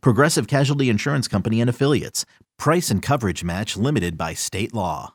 Progressive Casualty Insurance Company and Affiliates. Price and coverage match limited by state law.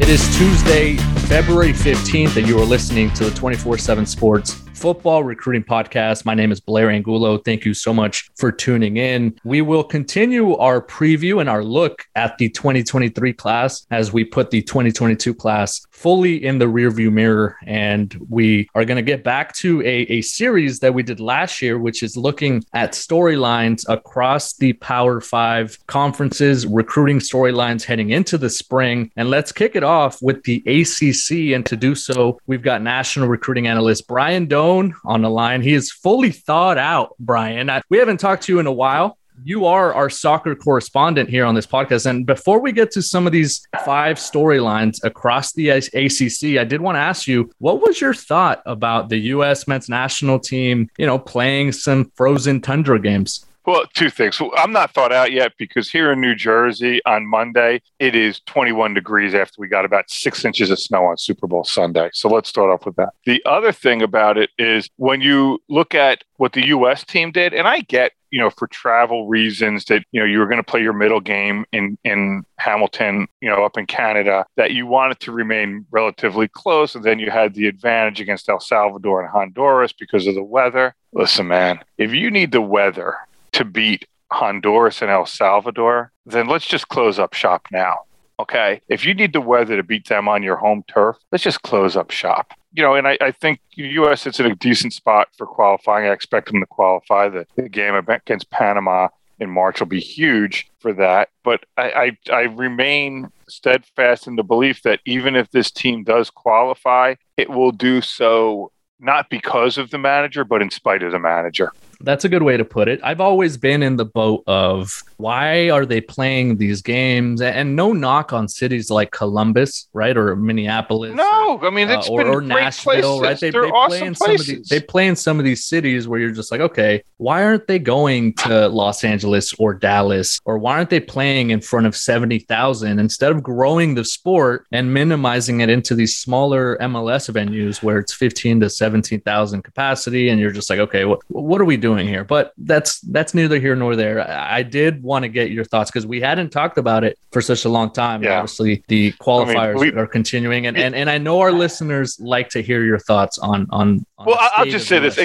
It is Tuesday, February 15th, and you are listening to the 24 7 Sports Football Recruiting Podcast. My name is Blair Angulo. Thank you so much for tuning in. We will continue our preview and our look at the 2023 class as we put the 2022 class fully in the rearview mirror. And we are going to get back to a, a series that we did last year, which is looking at storylines across the Power Five conferences, recruiting storylines heading into the spring. And let's kick it off with the ACC. And to do so, we've got national recruiting analyst Brian Dohn on the line. He is fully thought out, Brian. I, we haven't talked to you in a while you are our soccer correspondent here on this podcast. And before we get to some of these five storylines across the ACC, I did want to ask you, what was your thought about the U.S. men's national team, you know, playing some frozen tundra games? Well, two things. Well, I'm not thought out yet because here in New Jersey on Monday, it is 21 degrees after we got about six inches of snow on Super Bowl Sunday. So let's start off with that. The other thing about it is when you look at what the U.S. team did, and I get you know, for travel reasons that, you know, you were going to play your middle game in, in Hamilton, you know, up in Canada, that you wanted to remain relatively close. And then you had the advantage against El Salvador and Honduras because of the weather. Listen, man, if you need the weather to beat Honduras and El Salvador, then let's just close up shop now. Okay. If you need the weather to beat them on your home turf, let's just close up shop. You know, and I, I think U.S. is in a decent spot for qualifying. I expect them to qualify. The, the game against Panama in March will be huge for that. But I, I, I remain steadfast in the belief that even if this team does qualify, it will do so not because of the manager, but in spite of the manager. That's a good way to put it. I've always been in the boat of why are they playing these games? And no knock on cities like Columbus, right, or Minneapolis. No, I mean it's uh, or, or Nashville, places. right? They, They're they awesome play in places. some of these, they play in some of these cities where you're just like, okay, why aren't they going to Los Angeles or Dallas, or why aren't they playing in front of seventy thousand instead of growing the sport and minimizing it into these smaller MLS venues where it's fifteen to seventeen thousand capacity, and you're just like, okay, what what are we doing? Doing here. But that's that's neither here nor there. I, I did want to get your thoughts because we hadn't talked about it for such a long time. Yeah. Obviously, the qualifiers I mean, we, are continuing, and, and and I know our listeners like to hear your thoughts on on. on well, I'll just say this.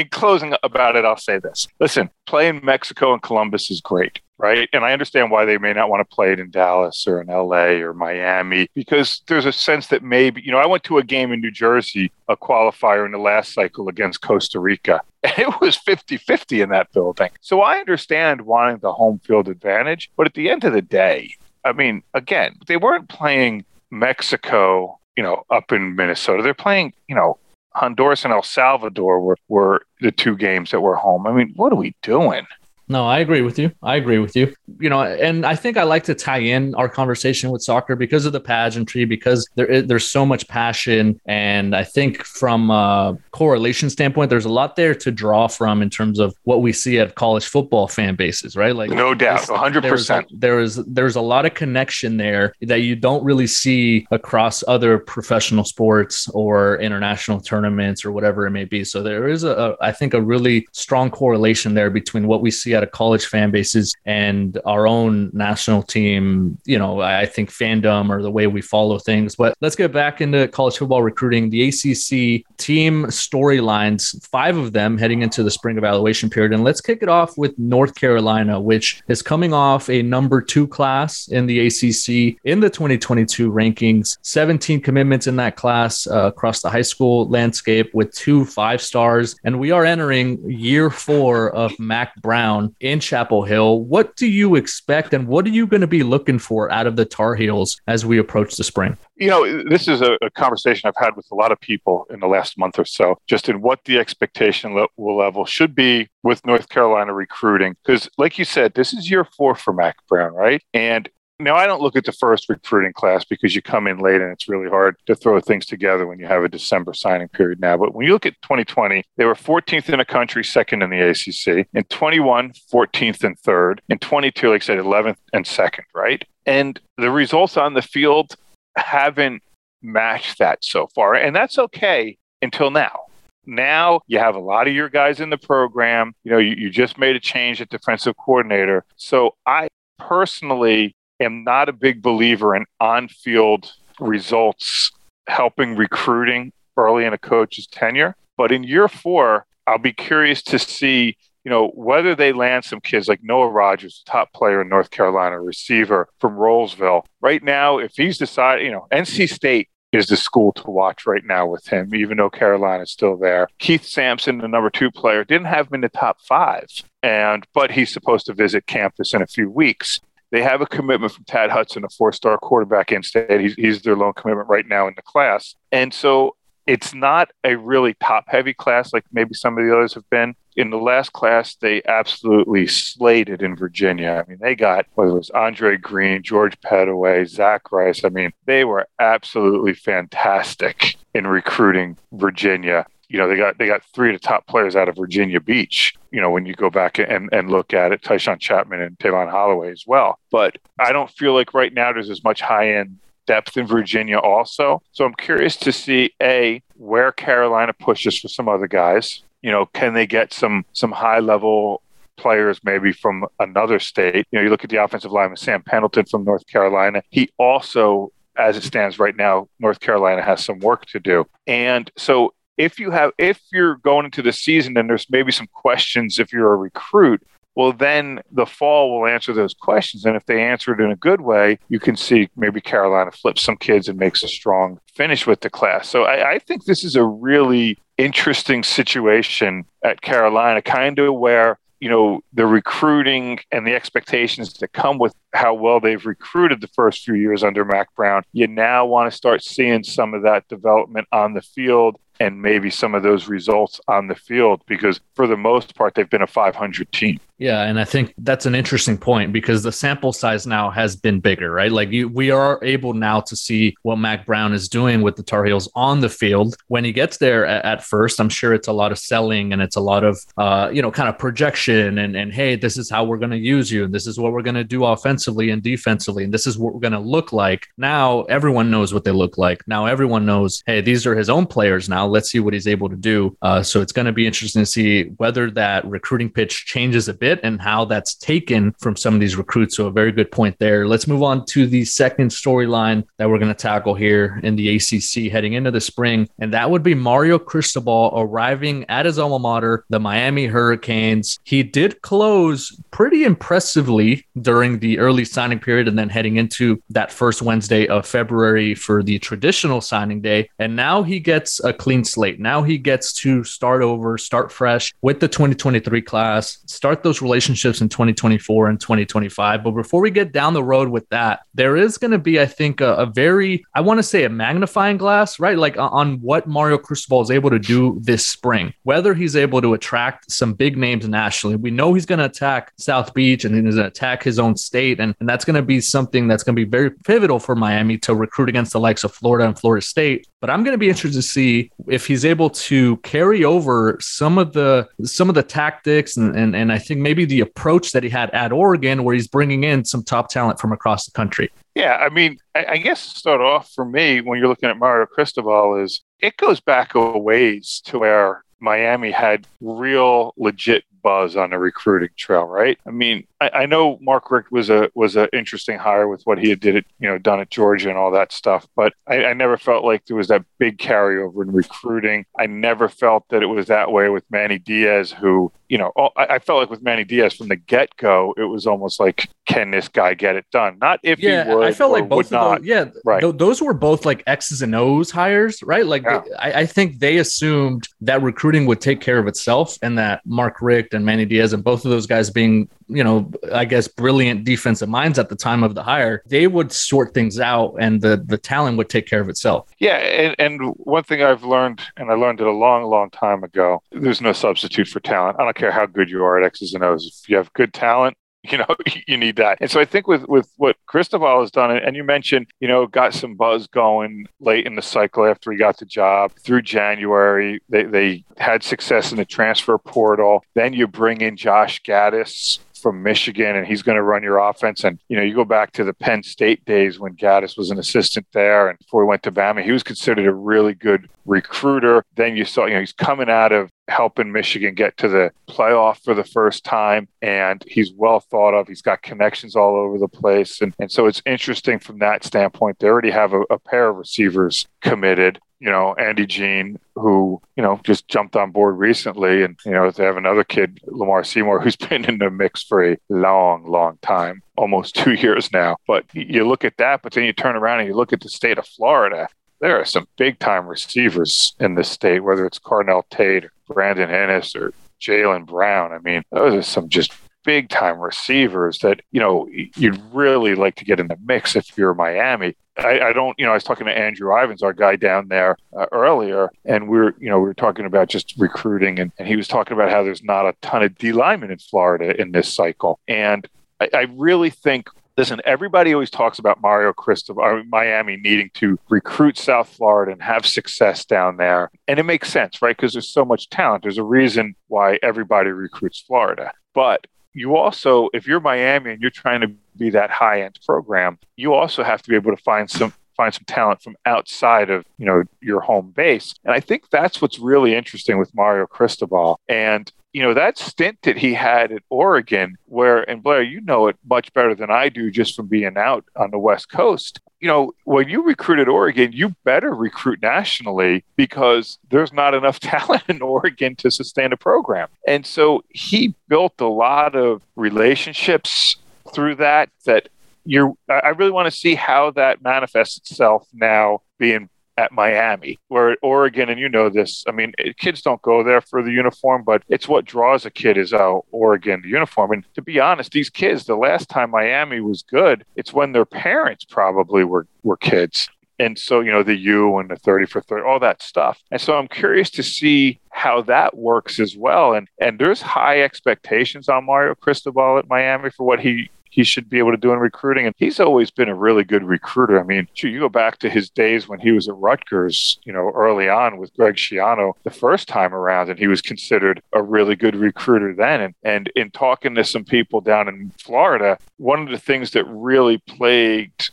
In closing about it, I'll say this. Listen, playing Mexico and Columbus is great right? And I understand why they may not want to play it in Dallas or in LA or Miami because there's a sense that maybe, you know, I went to a game in New Jersey, a qualifier in the last cycle against Costa Rica, and it was 50 50 in that building. So I understand wanting the home field advantage, but at the end of the day, I mean, again, they weren't playing Mexico, you know, up in Minnesota. They're playing, you know, Honduras and El Salvador were, were the two games that were home. I mean, what are we doing? No, I agree with you. I agree with you. You know, and I think I like to tie in our conversation with soccer because of the pageantry, because there is, there's so much passion, and I think from a correlation standpoint, there's a lot there to draw from in terms of what we see at college football fan bases, right? Like, no doubt, 100. percent There is there's a lot of connection there that you don't really see across other professional sports or international tournaments or whatever it may be. So there is a, a I think, a really strong correlation there between what we see out of college fan bases and our own national team, you know, I think fandom or the way we follow things. But let's get back into college football recruiting. The ACC team storylines, five of them heading into the spring evaluation period. And let's kick it off with North Carolina, which is coming off a number two class in the ACC in the 2022 rankings, 17 commitments in that class uh, across the high school landscape with two five stars. And we are entering year four of Mack Brown in Chapel Hill. What do you expect and what are you going to be looking for out of the Tar Heels as we approach the spring? You know, this is a, a conversation I've had with a lot of people in the last month or so, just in what the expectation le- level should be with North Carolina recruiting. Because, like you said, this is year four for Mack Brown, right? And now, I don't look at the first recruiting class because you come in late and it's really hard to throw things together when you have a December signing period now. But when you look at 2020, they were 14th in the country, second in the ACC. In 21, 14th and third. In 22, like I said, 11th and second, right? And the results on the field haven't matched that so far. And that's okay until now. Now you have a lot of your guys in the program. You know, you, you just made a change at defensive coordinator. So I personally am not a big believer in on field results helping recruiting early in a coach's tenure. But in year four, I'll be curious to see, you know, whether they land some kids like Noah Rogers, top player in North Carolina, receiver from Rolesville. Right now, if he's decided, you know, NC State is the school to watch right now with him, even though Carolina's still there. Keith Sampson, the number two player, didn't have him in the top five, and but he's supposed to visit campus in a few weeks. They have a commitment from Tad Hudson, a four-star quarterback in state. He's, he's their lone commitment right now in the class, and so it's not a really top-heavy class like maybe some of the others have been. In the last class, they absolutely slated in Virginia. I mean, they got whether it was Andre Greene, George Pettaway, Zach Rice. I mean, they were absolutely fantastic in recruiting Virginia you know, they got they got three of the top players out of Virginia Beach. You know, when you go back and, and look at it, Tyshawn Chapman and Tavon Holloway as well. But I don't feel like right now there's as much high end depth in Virginia also. So I'm curious to see a where Carolina pushes for some other guys. You know, can they get some some high level players maybe from another state? You know, you look at the offensive lineman Sam Pendleton from North Carolina. He also as it stands right now, North Carolina has some work to do. And so if you have if you're going into the season and there's maybe some questions if you're a recruit well then the fall will answer those questions. And if they answer it in a good way you can see maybe carolina flips some kids and makes a strong finish with the class. So i, I think this is a really interesting situation at carolina kind of where you know the recruiting and the expectations that come with how well they've recruited the first few years under Mack Brown. You now want to start seeing some of that development on the field and maybe some of those results on the field because for the most part they've been a 500 team yeah and i think that's an interesting point because the sample size now has been bigger right? Like you, we are able now to see what mack brown is doing with the tar heels on the field. When he gets there at, at first i'm sure it's a lot of selling and it's a lot of uh, you know kind of projection and, and hey this is how we're going to use you and this is what we're going to do offensively and defensively and this is what we're going to look like. Now everyone knows what they look like. Now everyone knows hey these are his own players now. Let's see what he's able to do. Uh, so it's going to be interesting to see whether that recruiting pitch changes a bit and how that's taken from some of these recruits. So a very good point there. Let's move on to the second storyline that we're going to tackle here in the ACC heading into the spring, and that would be Mario Cristobal arriving at his alma mater, the Miami Hurricanes. He did close pretty impressively during the early signing period and then heading into that first Wednesday of February for the traditional signing day. And now he gets a clean slate. Now he gets to start over, start fresh with the 2023 class, start those relationships in 2024 and 2025. But before we get down the road with that, there is going to be, I think, a, a very, I want to say a magnifying glass, right? Like on what Mario Cristobal is able to do this spring, whether he's able to attract some big names nationally. We know he's going to attack South Beach and he's going to attack his own state. And, and that's going to be something that's going to be very pivotal for Miami to recruit against the likes of Florida and Florida State. But I'm going to be interested to see if he's able to carry over some of the some of the tactics and, and and I think maybe the approach that he had at Oregon, where he's bringing in some top talent from across the country. Yeah, I mean, I, I guess to start off for me, when you're looking at Mario Cristobal, is it goes back a ways to where Miami had real legit buzz on the recruiting trail, right? I mean, I, I know Mark Richt was a was an interesting hire with what he had did it, you know, done at Georgia and all that stuff, but I, I never felt like there was that big carryover in recruiting. I never felt that it was that way with Manny Diaz, who you know, I, I felt like with Manny Diaz from the get go, it was almost like, can this guy get it done? Not if yeah, he would. I felt or like both of not. those, yeah, Right. th- those were both like X's and O's hires, right? Like Yeah. I, I think they assumed that recruiting would take care of itself, and that Mark Richt and Manny Diaz and both of those guys being, you know, I guess brilliant defensive minds at the time of the hire, they would sort things out, and the the talent would take care of itself. Yeah, and, and one thing I've learned, and I learned it a long, long time ago, there's no substitute for talent. I don't care how good you are at X's and O's. If you have good talent, you know, you need that. And so I think with with what Cristobal has done, and you mentioned, you know, got some buzz going late in the cycle after he got the job through January. They they had success in the transfer portal. Then you bring in Josh Gattis from Michigan, and he's going to run your offense. And you know, you go back to the Penn State days when Gattis was an assistant there, and before he went to Bama, he was considered a really good recruiter. Then you saw, you know, he's coming out of helping Michigan get to the playoff for the first time, and he's well thought of. He's got connections all over the place, and and so it's interesting from that standpoint. They already have a, a pair of receivers committed you know, Andy Jean, who, you know, just jumped on board recently. And, you know, they have another kid, Lamar Seymour, who's been in the mix for a long, long time, almost two years now. But you look at that, but then you turn around and you look at the state of Florida. There are some big time receivers in this state, whether it's Carnell Tate or Brandon Inniss or Jalen Brown. I mean, those are some just big time receivers that you know you'd really like to get in the mix if you're Miami. I, I don't, you know, I was talking to Andrew Ivins, our guy down there uh, earlier, and we are you know, we were talking about just recruiting, and, and he was talking about how there's not a ton of D linemen in Florida in this cycle, and I, I really think. Listen, everybody always talks about Mario Cristobal, Miami needing to recruit South Florida and have success down there. And it makes sense, right? Because there's so much talent. There's a reason why everybody recruits Florida. But you also, if you're Miami and you're trying to be that high end program, you also have to be able to find some find some talent from outside of you know your home base. And I think that's what's really interesting with Mario Cristobal. And you know that stint that he had at Oregon, where and Blair, you know it much better than I do just from being out on the West Coast. You know, when you recruit at Oregon, you better recruit nationally because there's not enough talent in Oregon to sustain a program. And so he built a lot of relationships through that that you're I really want to see how that manifests itself now being at Miami, where at Oregon, and you know this. I mean, kids don't go there for the uniform, but it's what draws a kid is oh, Oregon the uniform. And to be honest, these kids, the last time Miami was good, it's when their parents probably were were kids. And so, you know, the U and the 30 for 30, all that stuff. And so I'm curious to see how that works as well. And and there's high expectations on Mario Cristobal at Miami for what he he should be able to do in recruiting. And he's always been a really good recruiter. I mean, you go back to his days when he was at Rutgers, you know, early on with Greg Schiano the first time around, and he was considered a really good recruiter then. And, and in talking to some people down in Florida, one of the things that really plagued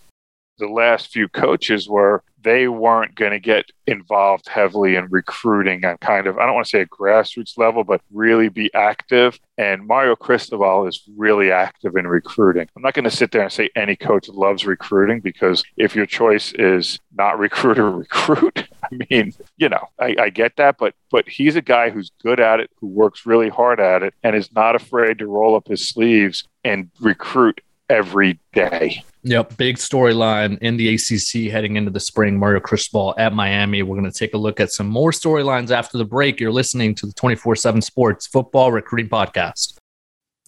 the last few coaches were they weren't going to get involved heavily in recruiting on kind of, I don't want to say a grassroots level, but really be active. And Mario Cristobal is really active in recruiting. I'm not going to sit there and say any coach loves recruiting because if your choice is not recruit or recruit, I mean, you know, I, I get that, but but he's a guy who's good at it, who works really hard at it, and is not afraid to roll up his sleeves and recruit every day. Yep, big storyline in the ACC heading into the spring. Mario Cristobal at Miami. We're going to take a look at some more storylines after the break. You're listening to the 24 7 Sports Football Recruiting Podcast.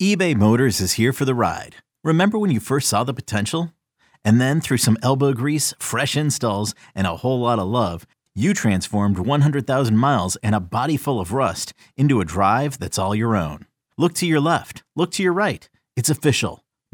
eBay Motors is here for the ride. Remember when you first saw the potential? And then through some elbow grease, fresh installs, and a whole lot of love, you transformed 100,000 miles and a body full of rust into a drive that's all your own. Look to your left, look to your right. It's official.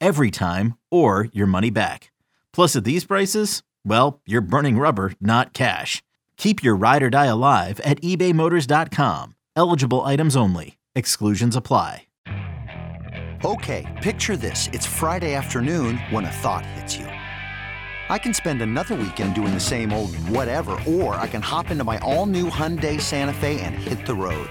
every time, or your money back. Plus, at these prices, well, you're burning rubber, not cash. Keep your ride or die alive at ebaymotors.com. Eligible items only. Exclusions apply. Okay, picture this. It's Friday afternoon when a thought hits you. I can spend another weekend doing the same old whatever, or I can hop into my all-new Hyundai Santa Fe and hit the road.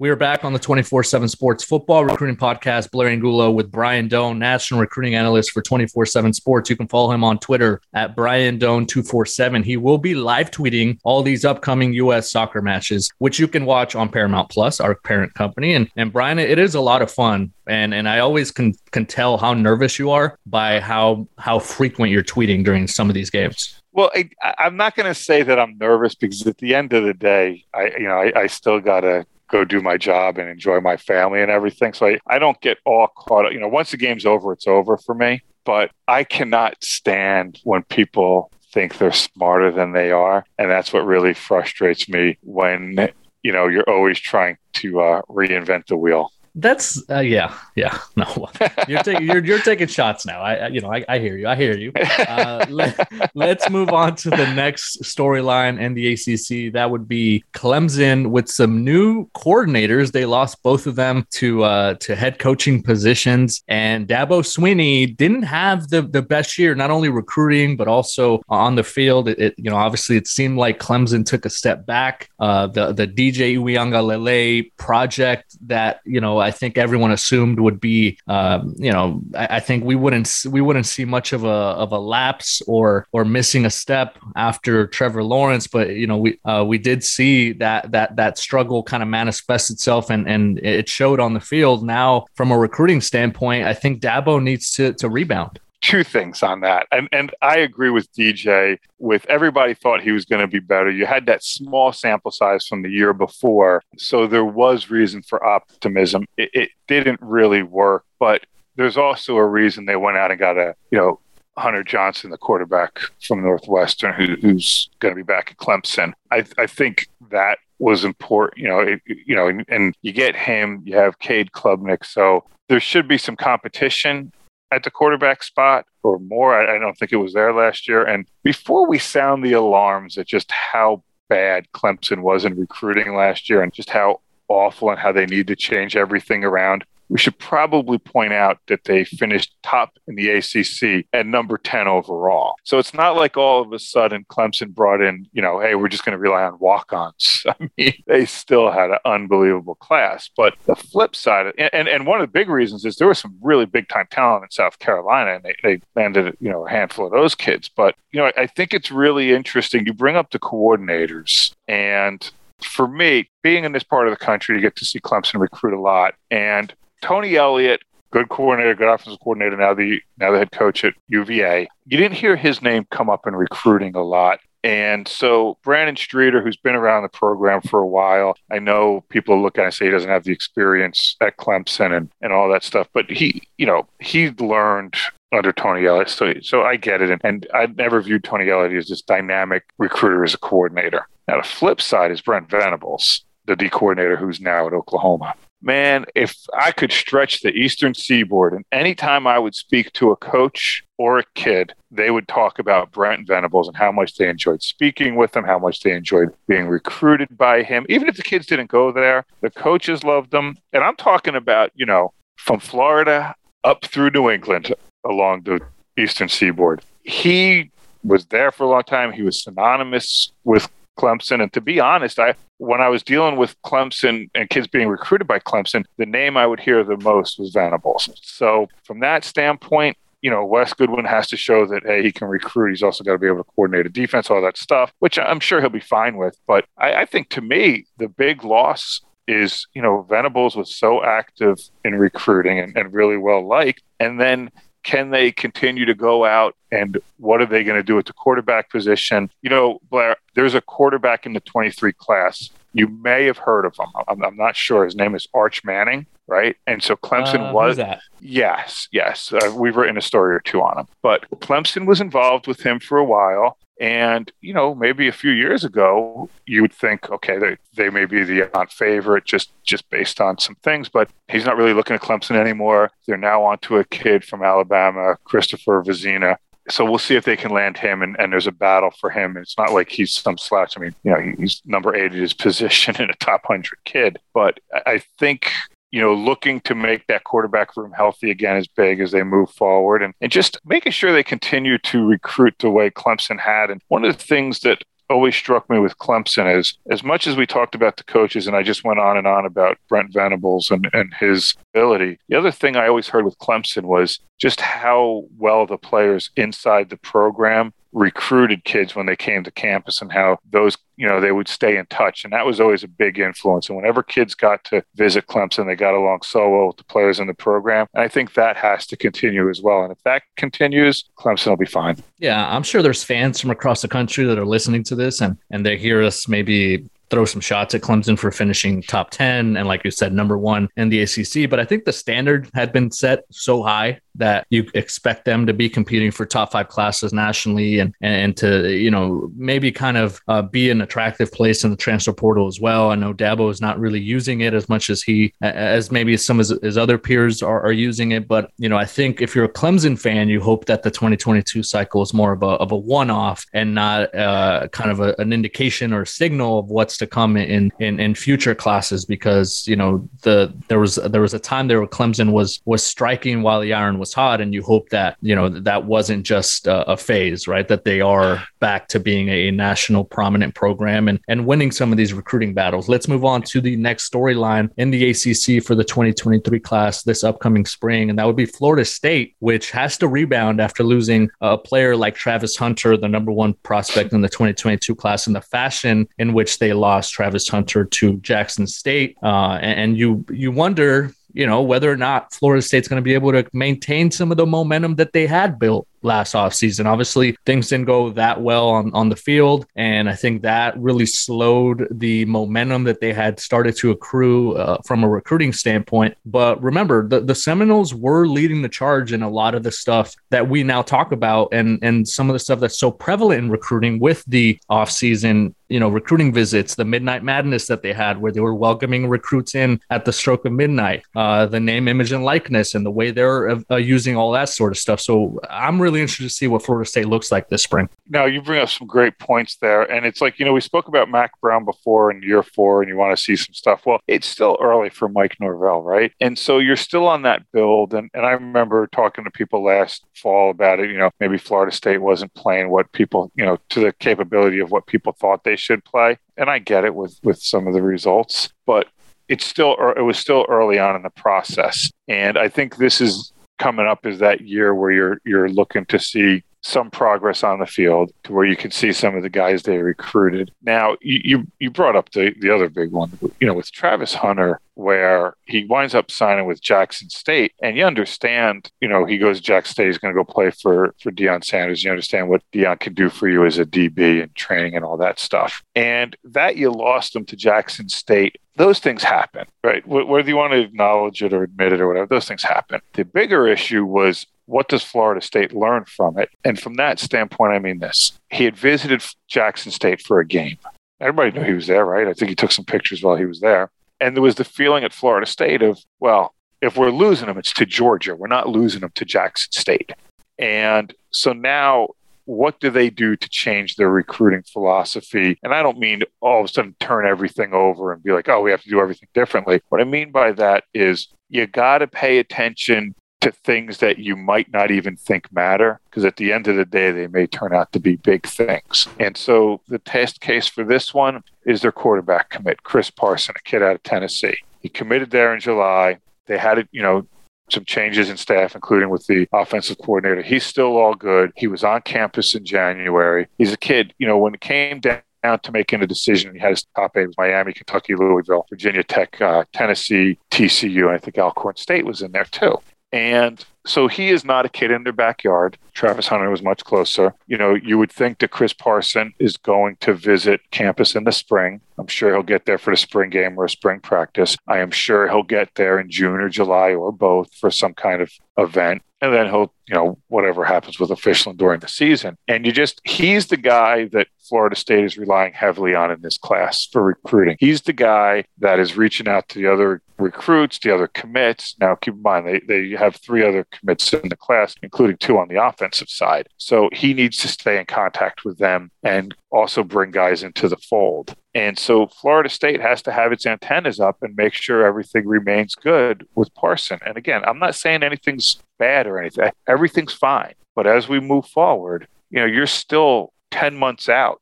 We are back on the 24 7 Sports Football Recruiting Podcast. Blair Angulo with Brian Dohn, National Recruiting Analyst for 24 7 Sports. You can follow him on Twitter at Brian Dohn247. He will be live tweeting all these upcoming U.S. soccer matches, which you can watch on Paramount Plus, our parent company. And, and Brian, it is a lot of fun. And, and I always can, can tell how nervous you are by how, how frequent you're tweeting during some of these games. Well, I, am not going to say that I'm nervous because at the end of the day, I you know I, I still got to go do my job and enjoy my family and everything. So I, I don't get all caught up. You know, once the game's over, it's over for me. But I cannot stand when people think they're smarter than they are. And that's what really frustrates me when, you know, you're always trying to uh, reinvent the wheel. That's uh, yeah, yeah. No, you're taking you're, you're taking shots now. I, you know I, I hear you. I hear you. Uh, let, us move on to the next storyline in the ACC. That would be Clemson with some new coordinators. They lost both of them to uh, to head coaching positions, and Dabo Swinney didn't have the the best year, not only recruiting but also on the field. It, it you know obviously it seemed like Clemson took a step back. Uh, the the DJ Uiagalelei project that you know I think everyone assumed would be, um, you know, I, I, think we wouldn't we wouldn't see much of a of a lapse or or missing a step after Trevor Lawrence, but you know we uh, we did see that that that struggle kind of manifest itself and and it showed on the field. Now, from a recruiting standpoint, I think Dabo needs to to rebound two things on that. And and I agree with DJ with everybody thought he was going to be better. You had that small sample size from the year before. So there was reason for optimism. It, it didn't really work, but there's also a reason they went out and got a, you know, Hunter Johnson, the quarterback from Northwestern, who, who's going to be back at Clemson. I, I think that was important. You know, it, you know, and, and, you get him. You have Cade Klubnik, so there should be some competition at the quarterback spot or more. I, I, don't think it was there last year. And before we sound the alarms at just how bad Clemson was in recruiting last year and just how awful and how they need to change everything around, we should probably point out that they finished top in the ACC at number 10 overall. So it's not like all of a sudden Clemson brought in, you know, hey, we're just going to rely on walk ons. I mean, they still had an unbelievable class. But the flip side, and, and one of the big reasons is there was some really big time talent in South Carolina, and they, they landed, you know, a handful of those kids. But, you know, I think it's really interesting. You bring up the coordinators, and for me, being in this part of the country, you get to see Clemson recruit a lot. And Tony Elliott, good coordinator, good offensive coordinator, now the now the head coach at UVA. You didn't hear his name come up in recruiting a lot. And so Brandon Streeter, who's been around the program for a while, I know people look at and say he doesn't have the experience at Clemson and, and all that stuff, but he, you know, he learned under Tony Elliott. So, so I get it. And, and I've never viewed Tony Elliott as this dynamic recruiter as a coordinator. Now, the flip side is Brent Venables, the D coordinator who's now at Oklahoma man, if I could stretch the Eastern Seaboard, and anytime I would speak to a coach or a kid, they would talk about Brent Venables and how much they enjoyed speaking with him, how much they enjoyed being recruited by him. Even if the kids didn't go there, the coaches loved them. And I'm talking about, you know, from Florida up through New England along the Eastern Seaboard. He was there for a long time. He was synonymous with Clemson. And to be honest, I when I was dealing with Clemson and kids being recruited by Clemson, the name I would hear the most was Venables. So from that standpoint, you know, Wes Goodwin has to show that hey, he can recruit. He's also got to be able to coordinate a defense, all that stuff, which I'm sure he'll be fine with. But I, I think to me, the big loss is, you know, Venables was so active in recruiting and, and really well liked. And then can they continue to go out and what are they going to do at the quarterback position? You know, Blair, there's a quarterback in the 23 class You may have heard of him. I'm, I'm not sure. His name is Arch Manning, right? And so Clemson Uh, was that? Yes, yes. Uh, we've written a story or two on him. But Clemson was involved with him for a while. And, you know, maybe a few years ago, you would think, okay, they, they may be the on favorite just, just based on some things, but he's not really looking at Clemson anymore. They're now on to a kid from Alabama, Christopher Vizzina. So we'll see if they can land him, and, and there's a battle for him. It's not like he's some slouch. I mean, you know, he's number eight at his position and a top 100 kid. But I think you know, looking to make that quarterback room healthy again is big as they move forward and, and just making sure they continue to recruit the way Clemson had. And one of the things that always struck me with Clemson is as much as we talked about the coaches, and I just went on and on about Brent Venables and, and his ability, the other thing I always heard with Clemson was just how well the players inside the program recruited kids when they came to campus and how those you know they would stay in touch. And that was always a big influence. And whenever kids got to visit clemson they got along so well with the players in the program. And i think that has to continue as well. And if that continues clemson will be fine. Yeah, I'm sure there's fans from across the country that are listening to this and and they hear us maybe throw some shots at Clemson for finishing top 10 and like you said number 1 in the ACC, but I think the standard had been set so high that you expect them to be competing for top 5 classes nationally and and to you know maybe kind of uh, be an attractive place in the transfer portal as well. I know Dabo is not really using it as much as he as maybe some of his, his other peers are, are using it, but you know I think if you're a Clemson fan, you hope that the 2022 cycle is more of a of a one-off and not uh, kind of a, an indication or signal of what's to come in, in in future classes because you know the there was there was a time there where Clemson was was striking while the iron was hot and you hope that you know that wasn't just a, a phase right? That they are back to being a, national prominent program and and winning some of these recruiting battles. Let's move on to the next storyline in the ACC for the 2023 class this upcoming spring and that would be Florida State which has to rebound after losing a player like Travis Hunter the number one prospect in the 2022 class in the fashion in which they lost Travis Hunter to Jackson State, uh, and, and you you wonder, you know, whether or not Florida State's going to be able to maintain some of the momentum that they had built last offseason. Obviously, things didn't go that well on, on the field. And I think that really slowed the momentum that they had started to accrue uh, from a recruiting standpoint. But remember, the, the Seminoles were leading the charge in a lot of the stuff that we now talk about and, and some of the stuff that's so prevalent in recruiting with the offseason you know recruiting visits the midnight madness that they had where they were welcoming recruits in at the stroke of midnight uh, the name image and likeness and the way they're uh, using all that sort of stuff so i'm really interested to see what florida state looks like this spring now you bring up some great points there and it's like you know we spoke about mack brown before in year four and you want to see some stuff well it's still early for mike norvell right and so you're still on that build and, and i remember talking to people last fall about it you know maybe florida state wasn't playing what people you know to the capability of what people thought they should play. And I get it with with some of the results, but it's still it was still early on in the process. And I think this is coming up is that year where you're you're looking to see some progress on the field to where you can see some of the guys they recruited. Now, you you, brought up the, the other big one, you know, with Travis Hunter, where he winds up signing with Jackson State. And you understand, you know, he goes Jackson State, he's going to go play for, for Deion Sanders. You understand what Deion can do for you as a DB and training and all that stuff. And that you lost him to Jackson State those things happen, right? Whether you want to acknowledge it or admit it or whatever, those things happen. The bigger issue was what does Florida State learn from it? And from that standpoint, I mean this. He had visited Jackson State for a game. Everybody knew he was there, right? I think he took some pictures while he was there. And there was the feeling at Florida State of, well, if we're losing him, it's to Georgia. We're not losing him to Jackson State. And so now what do they do to change their recruiting philosophy? And I don't mean all of a sudden turn everything over and be like, oh, we have to do everything differently. What I mean by that is you got to pay attention to things that you might not even think matter because at the end of the day they may turn out to be big things and so the test case for this one is their quarterback commit chris parson a kid out of tennessee he committed there in july they had you know some changes in staff, including with the offensive coordinator. He's still all good. He was on campus in January. He's a kid, you know, when it came down down to making a decision. He had his top eight: Miami, Kentucky, Louisville, Virginia Tech, uh, Tennessee, TCU, and I think Alcorn State was in there too. And so he is not a kid in their backyard. Travis Hunter was much closer. You know, you would think that Chris Parson is going to visit campus in the spring. I'm sure he'll get there for the spring game or spring practice. I am sure he'll get there in June or July or both for some kind of event. And then he'll, you know, whatever happens with officialing during the season. And you just, he's the guy that Florida State is relying heavily on in this class for recruiting. He's the guy that is reaching out to the other recruits, the other commits. Now, keep in mind, they, they have three other commits in the class, including two on the offensive side. So he needs to stay in contact with them and also bring guys into the fold. And so Florida State has to have its antennas up and make sure everything remains good with Parson. And again, I'm not saying anything's bad or anything, everything's fine. But as we move forward, you know, you're still 10 months out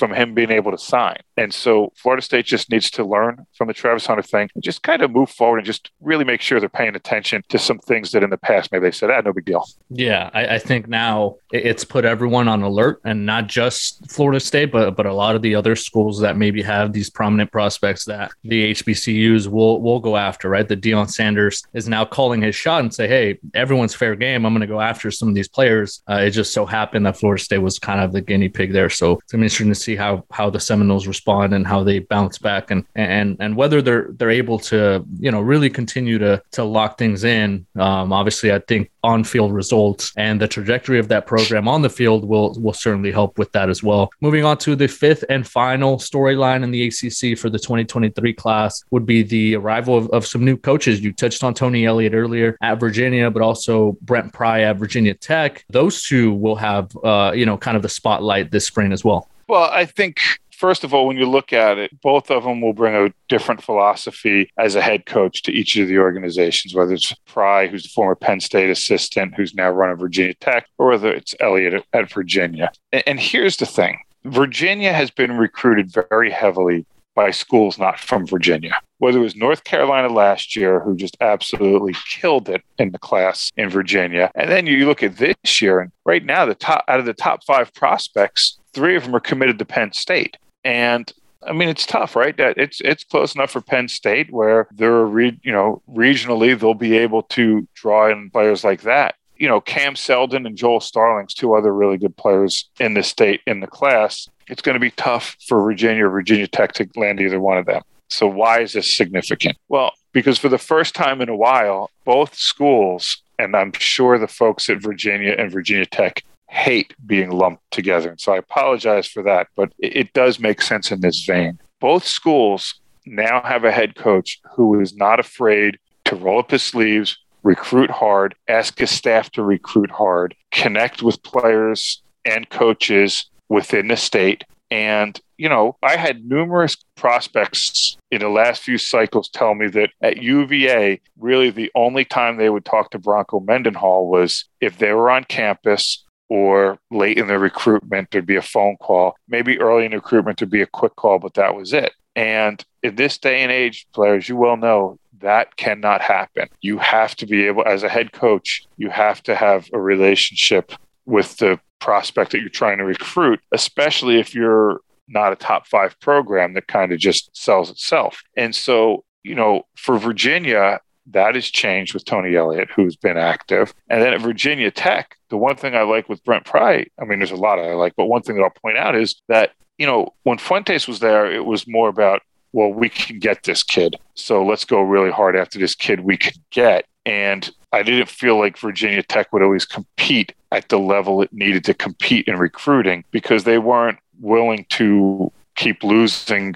from him being able to sign. And so Florida State just needs to learn from the Travis Hunter thing and just kind of move forward and just really make sure they're paying attention to some things that in the past maybe they said, ah, no big deal. Yeah, I, I think now it's put everyone on alert and not just Florida State, but but a lot of the other schools that maybe have these prominent prospects that the HBCUs will will go after, right? The Deion Sanders is now calling his shot and say, hey, everyone's fair game. I'm going to go after some of these players. Uh, it just so happened that Florida State was kind of the guinea pig there. So it's going to be interesting to see how how the Seminoles respond and how they bounce back and and and whether they're they're able to you know really continue to to lock things in. Um, obviously, I think on-field results and the trajectory of that program on the field will will certainly help with that as well. Moving on to the fifth and final storyline in the ACC for the 2023 class would be the arrival of, of some new coaches. You touched on Tony Elliott earlier at Virginia, but also Brent Pry at Virginia Tech. Those two will have uh, you know kind of the spotlight this spring as well. Well, I think first of all, when you look at it, both of them will bring a different philosophy as a head coach to each of the organizations, whether it's Pry, who's a former Penn State assistant, who's now running Virginia Tech, or whether it's Elliott at Virginia. And here's the thing Virginia has been recruited very heavily by schools not from Virginia. Whether it was North Carolina last year, who just absolutely killed it in the class in Virginia, and then you look at this year, and right now, the top out of the top five prospects, three of them are committed to Penn State. And I mean, it's tough, right? That it's it's close enough for Penn State where they're re, you know regionally they'll be able to draw in players like that. You know, Cam Seldon and Joel Starling's two other really good players in the state in the class. It's going to be tough for Virginia or Virginia Tech to land either one of them. So why is this significant? Well, because for the first time in a while, both schools and I'm sure the folks at Virginia and Virginia Tech hate being lumped together. And so I apologize for that, but it, does make sense in this vein. Both schools now have a head coach who is not afraid to roll up his sleeves, recruit hard, ask his staff to recruit hard, connect with players and coaches within the state. And, you know, I had numerous prospects in the last few cycles tell me that at UVA, really the only time they would talk to Bronco Mendenhall was if they were on campus or late in the recruitment, there'd be a phone call. Maybe early in recruitment, there'd be a quick call, but that was it. And in this day and age, players, you well know that cannot happen. You have to be able, as a head coach, you have to have a relationship with the prospect that you're trying to recruit, especially if you're not a top five program that kind of just sells itself. And so, you know, for Virginia, that has changed with Tony Elliott, who's been active. And then at Virginia Tech, the one thing I like with Brent Pry, I mean, there's a lot I like, but one thing that I'll point out is that, you know, when Fuentes was there, it was more about, well, we can get this kid. So let's go really hard after this kid we can get. And I didn't feel like Virginia Tech would always compete at the level it needed to compete in recruiting because they weren't willing to keep losing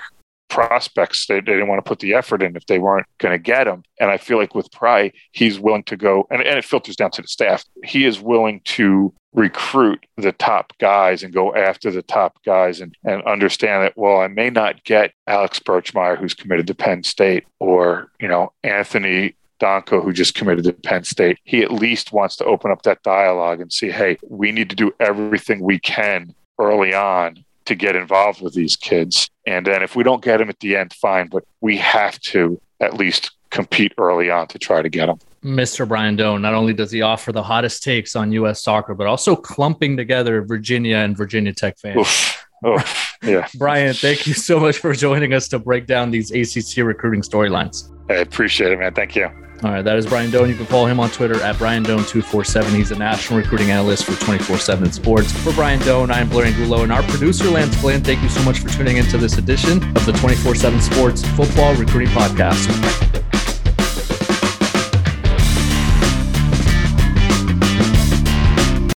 prospects. They, they didn't want to put the effort in if they weren't going to get them. And I feel like with Pry, he's willing to go, and, and it filters down to the staff. He is willing to recruit the top guys and go after the top guys and, and understand that, well, I may not get Alex Birchmeier, who's committed to Penn State, or, you know, Anthony Donkoh, who just committed to Penn State, he at least wants to open up that dialogue and see, hey, we need to do everything we can early on to get involved with these kids. And then if we don't get them at the end, fine, but we have to at least compete early on to try to get them. Mr. Brian Dohn, not only does he offer the hottest takes on U.S. soccer, but also clumping together Virginia and Virginia Tech fans. Oof. Oof. Oh, yeah. Brian, thank you so much for joining us to break down these ACC recruiting storylines. I appreciate it, man. Thank you. All right, that is Brian Dohn. You can follow him on Twitter at Brian Dohn247. He's a national recruiting analyst for 24 7 Sports. For Brian Dohn, I'm Blair Angulo, and our producer, Lance Flynn. Thank you so much for tuning into this edition of the 24 7 Sports Football Recruiting Podcast.